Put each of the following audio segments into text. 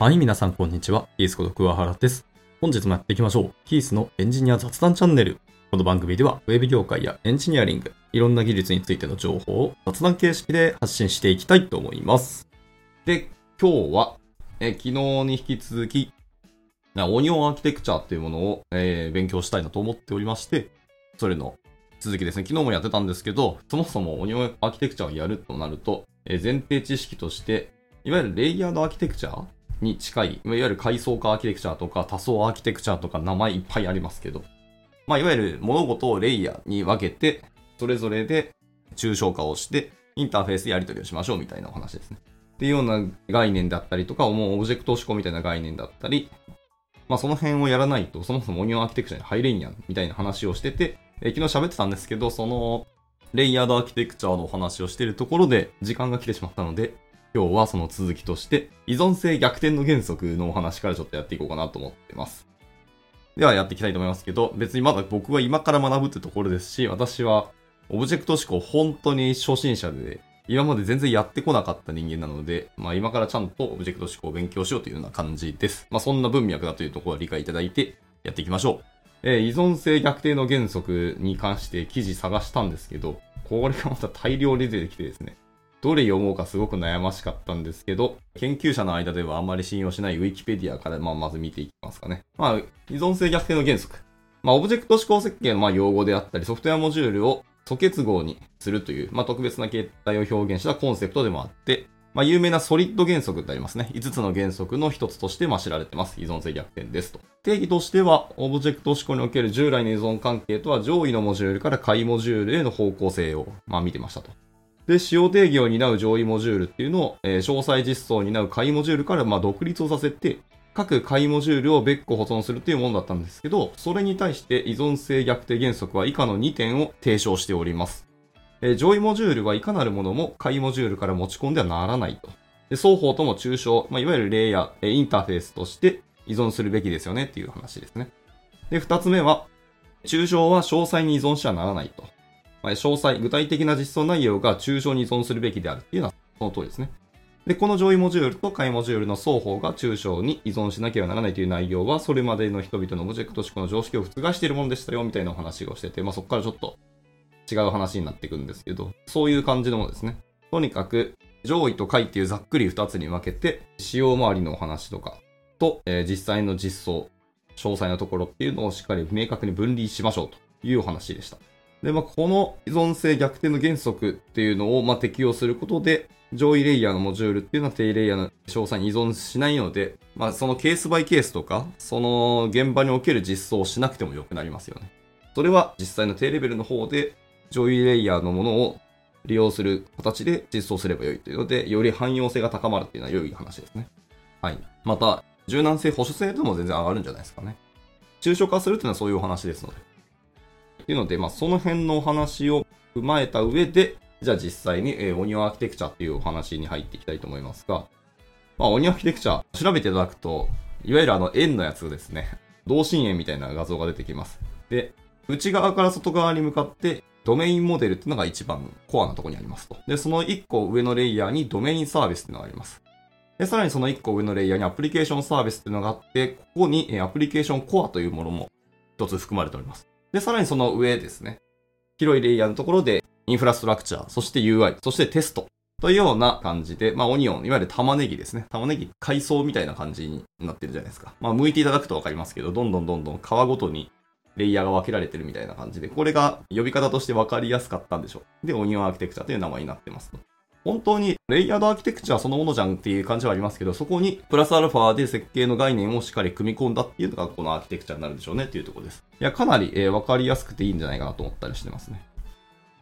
はい、皆さんこんにちは。キースこと桑原です。本日もやっていきましょう。キースのエンジニア雑談チャンネル。この番組では、ウェブ業界やエンジニアリング、いろんな技術についての情報を雑談形式で発信していきたいと思います。で、今日は、え昨日に引き続き、オニオンアーキテクチャっていうものを、えー勉強したいなと思っておりまして、それの続きですね。昨日もやってたんですけど、そもそもオニオンアーキテクチャをやるとなると、え前提知識として、いわゆるレイヤードアーキテクチャに近い、いわゆる階層化アーキテクチャとか多層アーキテクチャとか名前いっぱいありますけど、まあ、いわゆる物事をレイヤーに分けて、それぞれで抽象化をして、インターフェースでやり取りをしましょうみたいなお話ですね。っていうような概念だったりとか、もうオブジェクト思考みたいな概念だったり、まあその辺をやらないと、そもそもオニオンアーキテクチャに入れんやん、みたいな話をしてて、え昨日喋ってたんですけど、その、レイヤードアーキテクチャのお話をしているところで、時間が来てしまったので、今日はその続きとして、依存性逆転の原則のお話からちょっとやっていこうかなと思ってます。ではやっていきたいと思いますけど、別にまだ僕は今から学ぶってところですし、私はオブジェクト思考本当に初心者で、今まで全然やってこなかった人間なので、まあ今からちゃんとオブジェクト思考を勉強しようというような感じです。まあそんな文脈だというところを理解いただいてやっていきましょう。えー依存性逆転の原則に関して記事探したんですけど、これがまた大量に出てきてですね、どれ読もうかすごく悩ましかったんですけど、研究者の間ではあんまり信用しないウィキペディアから、まあ、まず見ていきますかね。まあ、依存性逆転の原則。まあ、オブジェクト指向設計のまあ用語であったり、ソフトウェアモジュールを疎結合にするという、まあ、特別な形態を表現したコンセプトでもあって、まあ、有名な SOLID 原則ってありますね。5つの原則の一つとしてまあ知られてます。依存性逆転ですと。定義としては、オブジェクト指向における従来の依存関係とは上位のモジュールから下位モジュールへの方向性を、まあ、見てましたと。で、使用定義を担う上位モジュールっていうのを、えー詳細実装を担う下位モジュールからまあ独立をさせて、各下位モジュールを別個保存するっていうものだったんですけど、それに対して依存性逆転原則は以下の2点を提唱しております。えー上位モジュールはいかなるものも下位モジュールから持ち込んではならないと。で双方とも抽象、まあ、いわゆるレイヤー、えーインターフェースとして依存するべきですよねっていう話ですね。で、二つ目は、抽象は詳細に依存してはならないと。まあ詳細、具体的な実装内容が抽象に依存するべきであるっていうのはその通りですね。で、この上位モジュールと下位モジュールの双方が抽象に依存しなければならないという内容は、それまでの人々のオブジェクト思考の常識を覆しているものでしたよ、みたいなお話をしてて、まあそこからちょっと違う話になっていくんですけど、そういう感じのものですね。とにかく、上位と下位っていうざっくり二つに分けて、使用周りのお話とかと、えー実際の実装、詳細なところっていうのをしっかり明確に分離しましょうというお話でした。で、まあ、この依存性逆転の原則っていうのを、まあ、適用することで、上位レイヤーのモジュールっていうのは低レイヤーの詳細に依存しないので、まあ、そのケースバイケースとか、その現場における実装をしなくてもよくなりますよね。それは実際の低レベルの方で、上位レイヤーのものを利用する形で実装すればよいというので、より汎用性が高まるっていうのは良い話ですね。はい。また、柔軟性、保守性でも全然上がるんじゃないですかね。抽象化するっていうのはそういうお話ですので。っていうので、まあ、その辺のお話を踏まえた上で、じゃあ実際に、えーオニオンアーキテクチャっていうお話に入っていきたいと思いますが、まあ、オニオンアーキテクチャ、調べていただくと、いわゆるあの円のやつですね。同心円みたいな画像が出てきます。で、内側から外側に向かって、ドメインモデルっていうのが一番コアなところにありますと。で、その1個上のレイヤーにドメインサービスっていうのがあります。で、さらにその1個上のレイヤーにアプリケーションサービスっていうのがあって、ここにアプリケーションコアというものも一つ含まれております。で、さらにその上ですね。広いレイヤーのところで、インフラストラクチャー、そして UI、そしてテスト。というような感じで、まあ、オニオン、いわゆる玉ねぎですね。玉ねぎ、海藻みたいな感じになってるじゃないですか。まあ、剥いていただくとわかりますけど、どんどんどんどん皮ごとにレイヤーが分けられてるみたいな感じで、これが呼び方として分かりやすかったんでしょう。で、オニオンアーキテクチャという名前になってますと。本当にレイヤードアーキテクチャそのものじゃんっていう感じはありますけど、そこにプラスアルファで設計の概念をしっかり組み込んだっていうのがこのアーキテクチャになるんでしょうねっていうところです。いや、かなり、えー分かりやすくていいんじゃないかなと思ったりしてますね。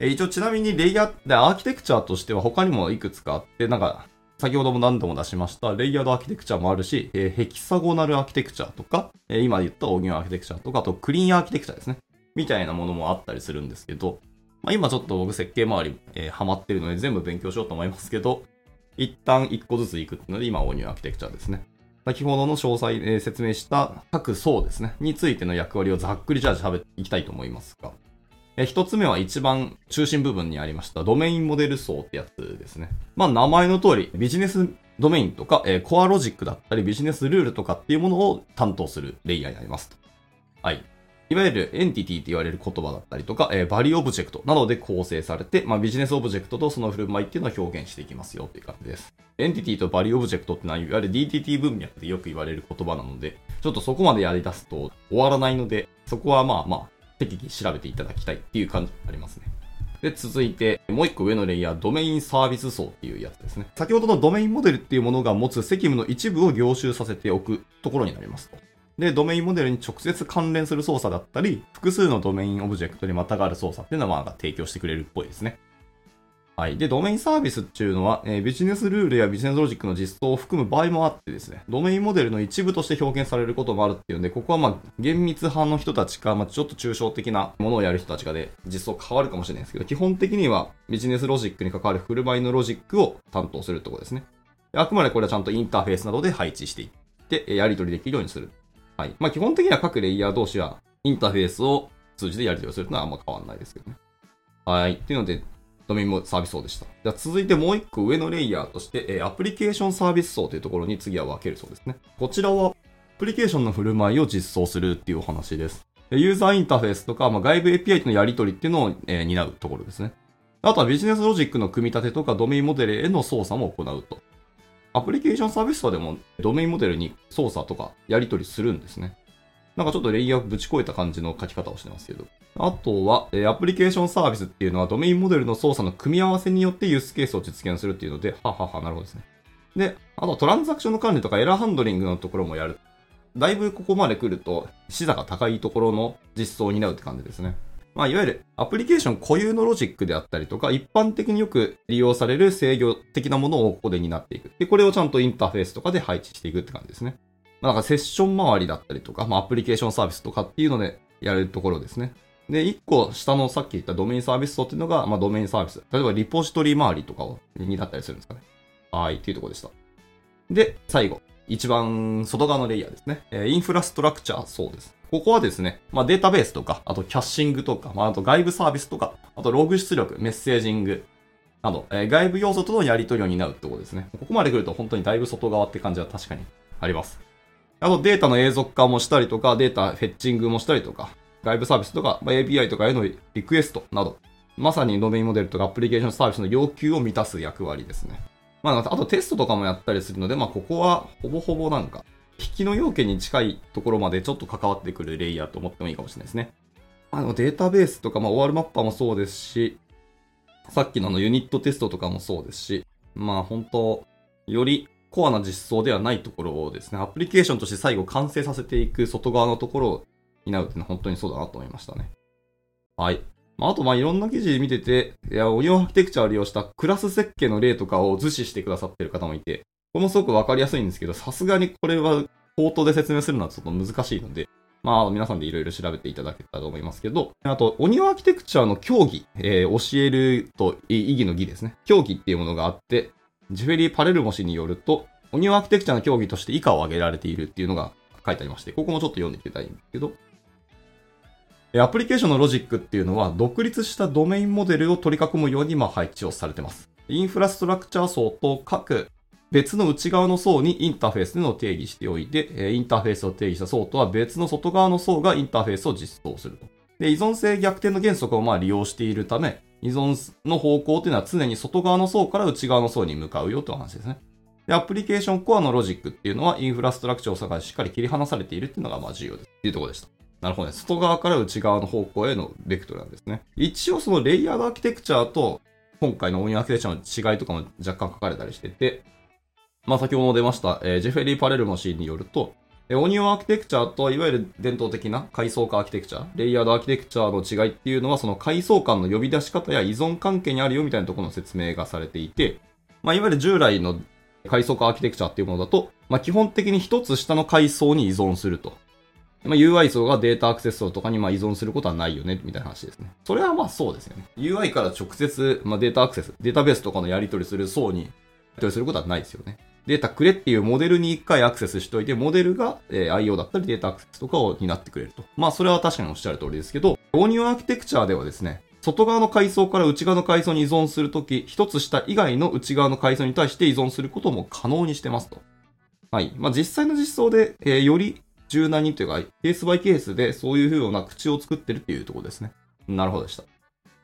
えー一応ちなみにレイヤー、で、アーキテクチャとしては他にもいくつかあって、なんか、先ほども何度も出しました、レイヤードアーキテクチャもあるし、えーヘキサゴナルアーキテクチャとか、えー今言ったオニオンアーキテクチャとか、あとクリーンアーキテクチャですね。みたいなものもあったりするんですけど、まあ、今ちょっと僕設計周り、えーハマってるので全部勉強しようと思いますけど、一旦一個ずついくっていうので、今オーニオンアーキテクチャですね。先ほどの詳細、えー説明した各層ですね、についての役割をざっくりじゃあ喋っていきたいと思いますが、えー一つ目は一番中心部分にありましたドメインモデル層ってやつですね。まあ名前の通りビジネスドメインとか、えー、コアロジックだったりビジネスルールとかっていうものを担当するレイヤーになります。はい。いわゆるエンティティって言われる言葉だったりとか、えー、バリューオブジェクトなどで構成されて、まあ、ビジネスオブジェクトとその振る舞いっていうのを表現していきますよっていう感じです。エンティティとバリューオブジェクトってのは、いわゆる DDD 文脈でよく言われる言葉なので、ちょっとそこまでやり出すと終わらないので、そこはまあまあ、適宜調べていただきたいっていう感じありますね。で、続いて、もう一個上のレイヤー、ドメインサービス層っていうやつですね。先ほどのドメインモデルっていうものが持つ責務の一部を凝集させておくところになりますと。で、ドメインモデルに直接関連する操作だったり、複数のドメインオブジェクトにまたがる操作っていうのはまあ提供してくれるっぽいですね。はい。で、ドメインサービスっていうのは、えー、ビジネスルールやビジネスロジックの実装を含む場合もあってですね、ドメインモデルの一部として表現されることもあるっていうんで、ここはまあ、厳密派の人たちか、まあ、ちょっと抽象的なものをやる人たちがで、実装変わるかもしれないですけど、基本的にはビジネスロジックに関わる振る舞いのロジックを担当するってことですね。あくまでこれはちゃんとインターフェースなどで配置していって、やり取りできるようにする。はい。まあ、基本的には各レイヤー同士はインターフェースを通じてやり取りをするのはあんま変わんないですけどね。はい。っていうので、ドメインもサービス層でした。じゃ続いてもう一個上のレイヤーとして、え、アプリケーションサービス層というところに次は分けるそうですね。こちらはアプリケーションの振る舞いを実装するっていうお話です。ユーザーインターフェースとか、まあ、外部 API とのやり取りっていうのを、えー、担うところですね。あとはビジネスロジックの組み立てとかドメインモデルへの操作も行うと。アプリケーションサービス層でもドメインモデルに操作とかやり取りするんですね。なんかちょっとレイヤーぶち越えた感じの書き方をしてますけど。あとは、えアプリケーションサービスっていうのはドメインモデルの操作の組み合わせによってユースケースを実現するっていうので、ははは、なるほどですね。で、あとトランザクションの管理とかエラーハンドリングのところもやる。だいぶここまで来ると、視座が高いところの実装を担うって感じですね。まあ、いわゆるアプリケーション固有のロジックであったりとか、一般的によく利用される制御的なものをここで担っていく。で、これをちゃんとインターフェースとかで配置していくって感じですね。まあ、なんかセッション周りだったりとか、まあ、アプリケーションサービスとかっていうのでやれるところですね。で、一個下のさっき言ったドメインサービス層っていうのが、まあ、ドメインサービス。例えばリポジトリ周りとかをになったりするんですかね。はい、っていうところでした。で、最後。一番外側のレイヤーですね。え、インフラストラクチャー層です。ここはですね、まあ、データベースとか、あとキャッシングとか、まあ、あと外部サービスとか、あとログ出力、メッセージングなど、えー、外部要素とのやり取りを担うってことですね。ここまで来ると本当にだいぶ外側って感じは確かにあります。あとデータの永続化もしたりとか、データフェッチングもしたりとか、外部サービスとか、まあ、API とかへのリクエストなど、まさにドメインモデルとかアプリケーションサービスの要求を満たす役割ですね。まあ、あとテストとかもやったりするので、まあ、ここはほぼほぼなんか、引きの要件に近いところまでちょっと関わってくるレイヤーと思ってもいいかもしれないですね。あの、データベースとか、まあ、OR マッパーもそうですし、さっきのあのユニットテストとかもそうですし、まあ本当、よりコアな実装ではないところをですね、アプリケーションとして最後完成させていく外側のところを担うっていうのは本当にそうだなと思いましたね。はい。まあ、あと、まあ、いろんな記事見てて、いや、オニオンアーキテクチャを利用したクラス設計の例とかを図示してくださってる方もいて、これもすごくわかりやすいんですけど、さすがにこれは口頭で説明するのはちょっと難しいので、まあ、皆さんでいろいろ調べていただけたらと思いますけど、あと、オニオアーキテクチャの競技、えー、教えると意義の義ですね。競技っていうものがあって、ジュフェリー・パレルモ氏によると、オニオアーキテクチャの競技として以下を挙げられているっていうのが書いてありまして、ここもちょっと読んでいきたいんですけど、アプリケーションのロジックっていうのは、独立したドメインモデルを取り囲むようにま配置をされてます。インフラストラクチャー層と各別の内側の層にインターフェースでの定義しておいて、インターフェースを定義した層とは別の外側の層がインターフェースを実装すると。で、依存性逆転の原則をまあ利用しているため、依存の方向というのは常に外側の層から内側の層に向かうよという話ですね。で、アプリケーションコアのロジックっていうのはインフラストラクチャーを探ししっかり切り離されているっていうのがまあ重要です。っていうところでした。なるほどね。外側から内側の方向へのベクトルなんですね。一応そのレイヤードアーキテクチャーと今回のオンアーキテクチャの違いとかも若干書かれたりしてて、まあ先ほども出ました、えー、ジェフェリー・パレルモ氏によると、えオニオンアーキテクチャーといわゆる伝統的な階層化アーキテクチャー、レイヤードアーキテクチャーの違いっていうのは、その階層間の呼び出し方や依存関係にあるよみたいなところの説明がされていて、まあ、いわゆる従来の階層化アーキテクチャーっていうものだと、まあ、基本的に一つ下の階層に依存すると。まあ、UI 層がデータアクセス層とかにま依存することはないよね、みたいな話ですね。それはまあそうですよね。UI から直接、まあ、データアクセス、データベースとかのやり取りする層に、やり取りすることはないですよね。データくれっていうモデルに一回アクセスしといて、モデルが、えー、IO だったりデータアクセスとかを担ってくれると。まあ、それは確かにおっしゃる通りですけど、オニオンアーキテクチャーではですね、外側の階層から内側の階層に依存するとき、一つ下以外の内側の階層に対して依存することも可能にしてますと。はい。まあ、実際の実装で、えー、より柔軟にというか、ケースバイケースでそういうような口を作ってるっていうところですね。なるほどでした。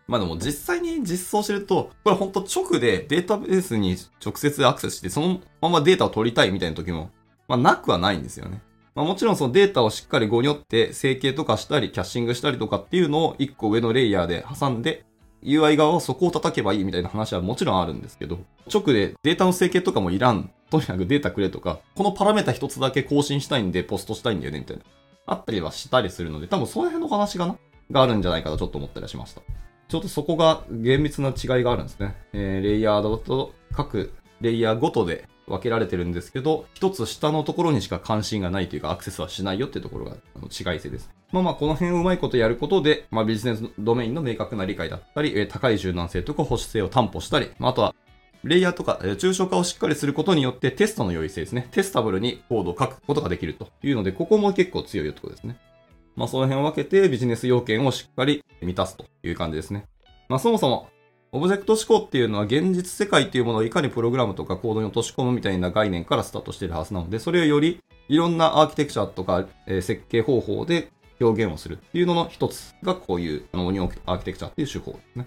まあでも実際に実装してると、これほんと直でデータベースに直接アクセスして、そのままデータを取りたいみたいな時も、まあなくはないんですよね。まあもちろんそのデータをしっかりごにょって整形とかしたり、キャッシングしたりとかっていうのを一個上のレイヤーで挟んで、UI 側はそこを叩けばいいみたいな話はもちろんあるんですけど、直でデータの整形とかもいらん。とにかくデータくれとか、このパラメータ一つだけ更新したいんでポストしたいんだよねみたいな。あったりはしたりするので、多分その辺の話かな？があるんじゃないかとちょっと思ったりしました。ちょっとそこが厳密な違いがあるんですね。えー、レイヤードと各レイヤーごとで分けられてるんですけど、一つ下のところにしか関心がないというかアクセスはしないよっていうところがあの違い性です。まあまあこの辺をうまいことやることで、まあビジネスドメインの明確な理解だったり、えー、高い柔軟性とか保守性を担保したり、まあ、あとはレイヤーとか、えー、抽象化をしっかりすることによってテストの良い性ですね。テスタブルにコードを書くことができるというので、ここも結構強いところですね。まあその辺を分けてビジネス要件をしっかり満たすという感じですね。まあそもそも、オブジェクト思考っていうのは現実世界っていうものをいかにプログラムとかコードに落とし込むみたいな概念からスタートしているはずなので、それをよりいろんなアーキテクチャとか、え、設計方法で表現をするっていうのの一つがこういうあのオニオンアーキテクチャっていう手法ですね。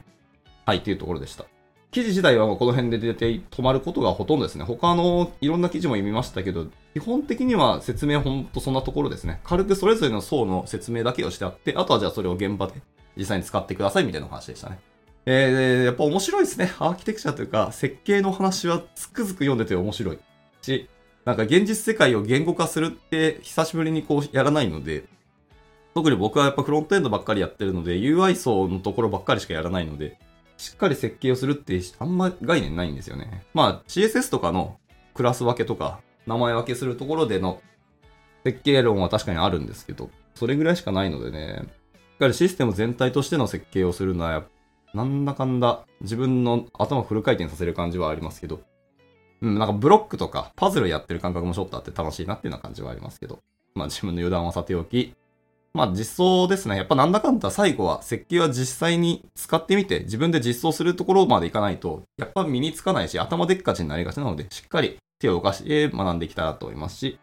はい、っていうところでした。記事自体はこの辺で出て止まることがほとんどですね。他のいろんな記事も読みましたけど、基本的には説明ほんとそんなところですね。軽くそれぞれの層の説明だけをしてあって、あとはじゃあそれを現場で実際に使ってくださいみたいな話でしたね。えー、やっぱ面白いですね。アーキテクチャというか、設計の話はつくづく読んでて面白いし、なんか現実世界を言語化するって久しぶりにこうやらないので、特に僕はやっぱフロントエンドばっかりやってるので、UI 層のところばっかりしかやらないので、しっかり設計をするってあんま概念ないんですよね。まあ CSS とかのクラス分けとか名前分けするところでの設計論は確かにあるんですけど、それぐらいしかないのでね、しっかりシステム全体としての設計をするのは、なんだかんだ自分の頭フル回転させる感じはありますけど、うん、なんかブロックとかパズルやってる感覚もちょっとあって楽しいなっていうような感じはありますけど、まあ自分の余談はさておき、まあ実装ですね。やっぱなんだかんだ最後は設計は実際に使ってみて自分で実装するところまでいかないと、やっぱ身につかないし頭でっかちになりがちなので、しっかり手を動かして学んでいきたいなと思いますし、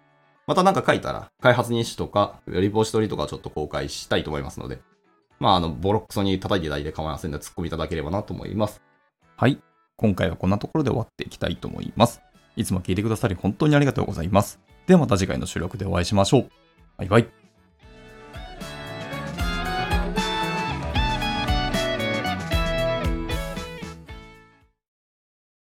またなんか書いたら開発日誌とかリポジトリとかちょっと公開したいと思いますので、まああの、ボロクソに叩いていただいて構いませんので突っ込みいただければなと思います。はい。今回はこんなところで終わっていきたいと思います。いつも聞いてくださり本当にありがとうございます。ではまた次回の収録でお会いしましょう。バイバイ。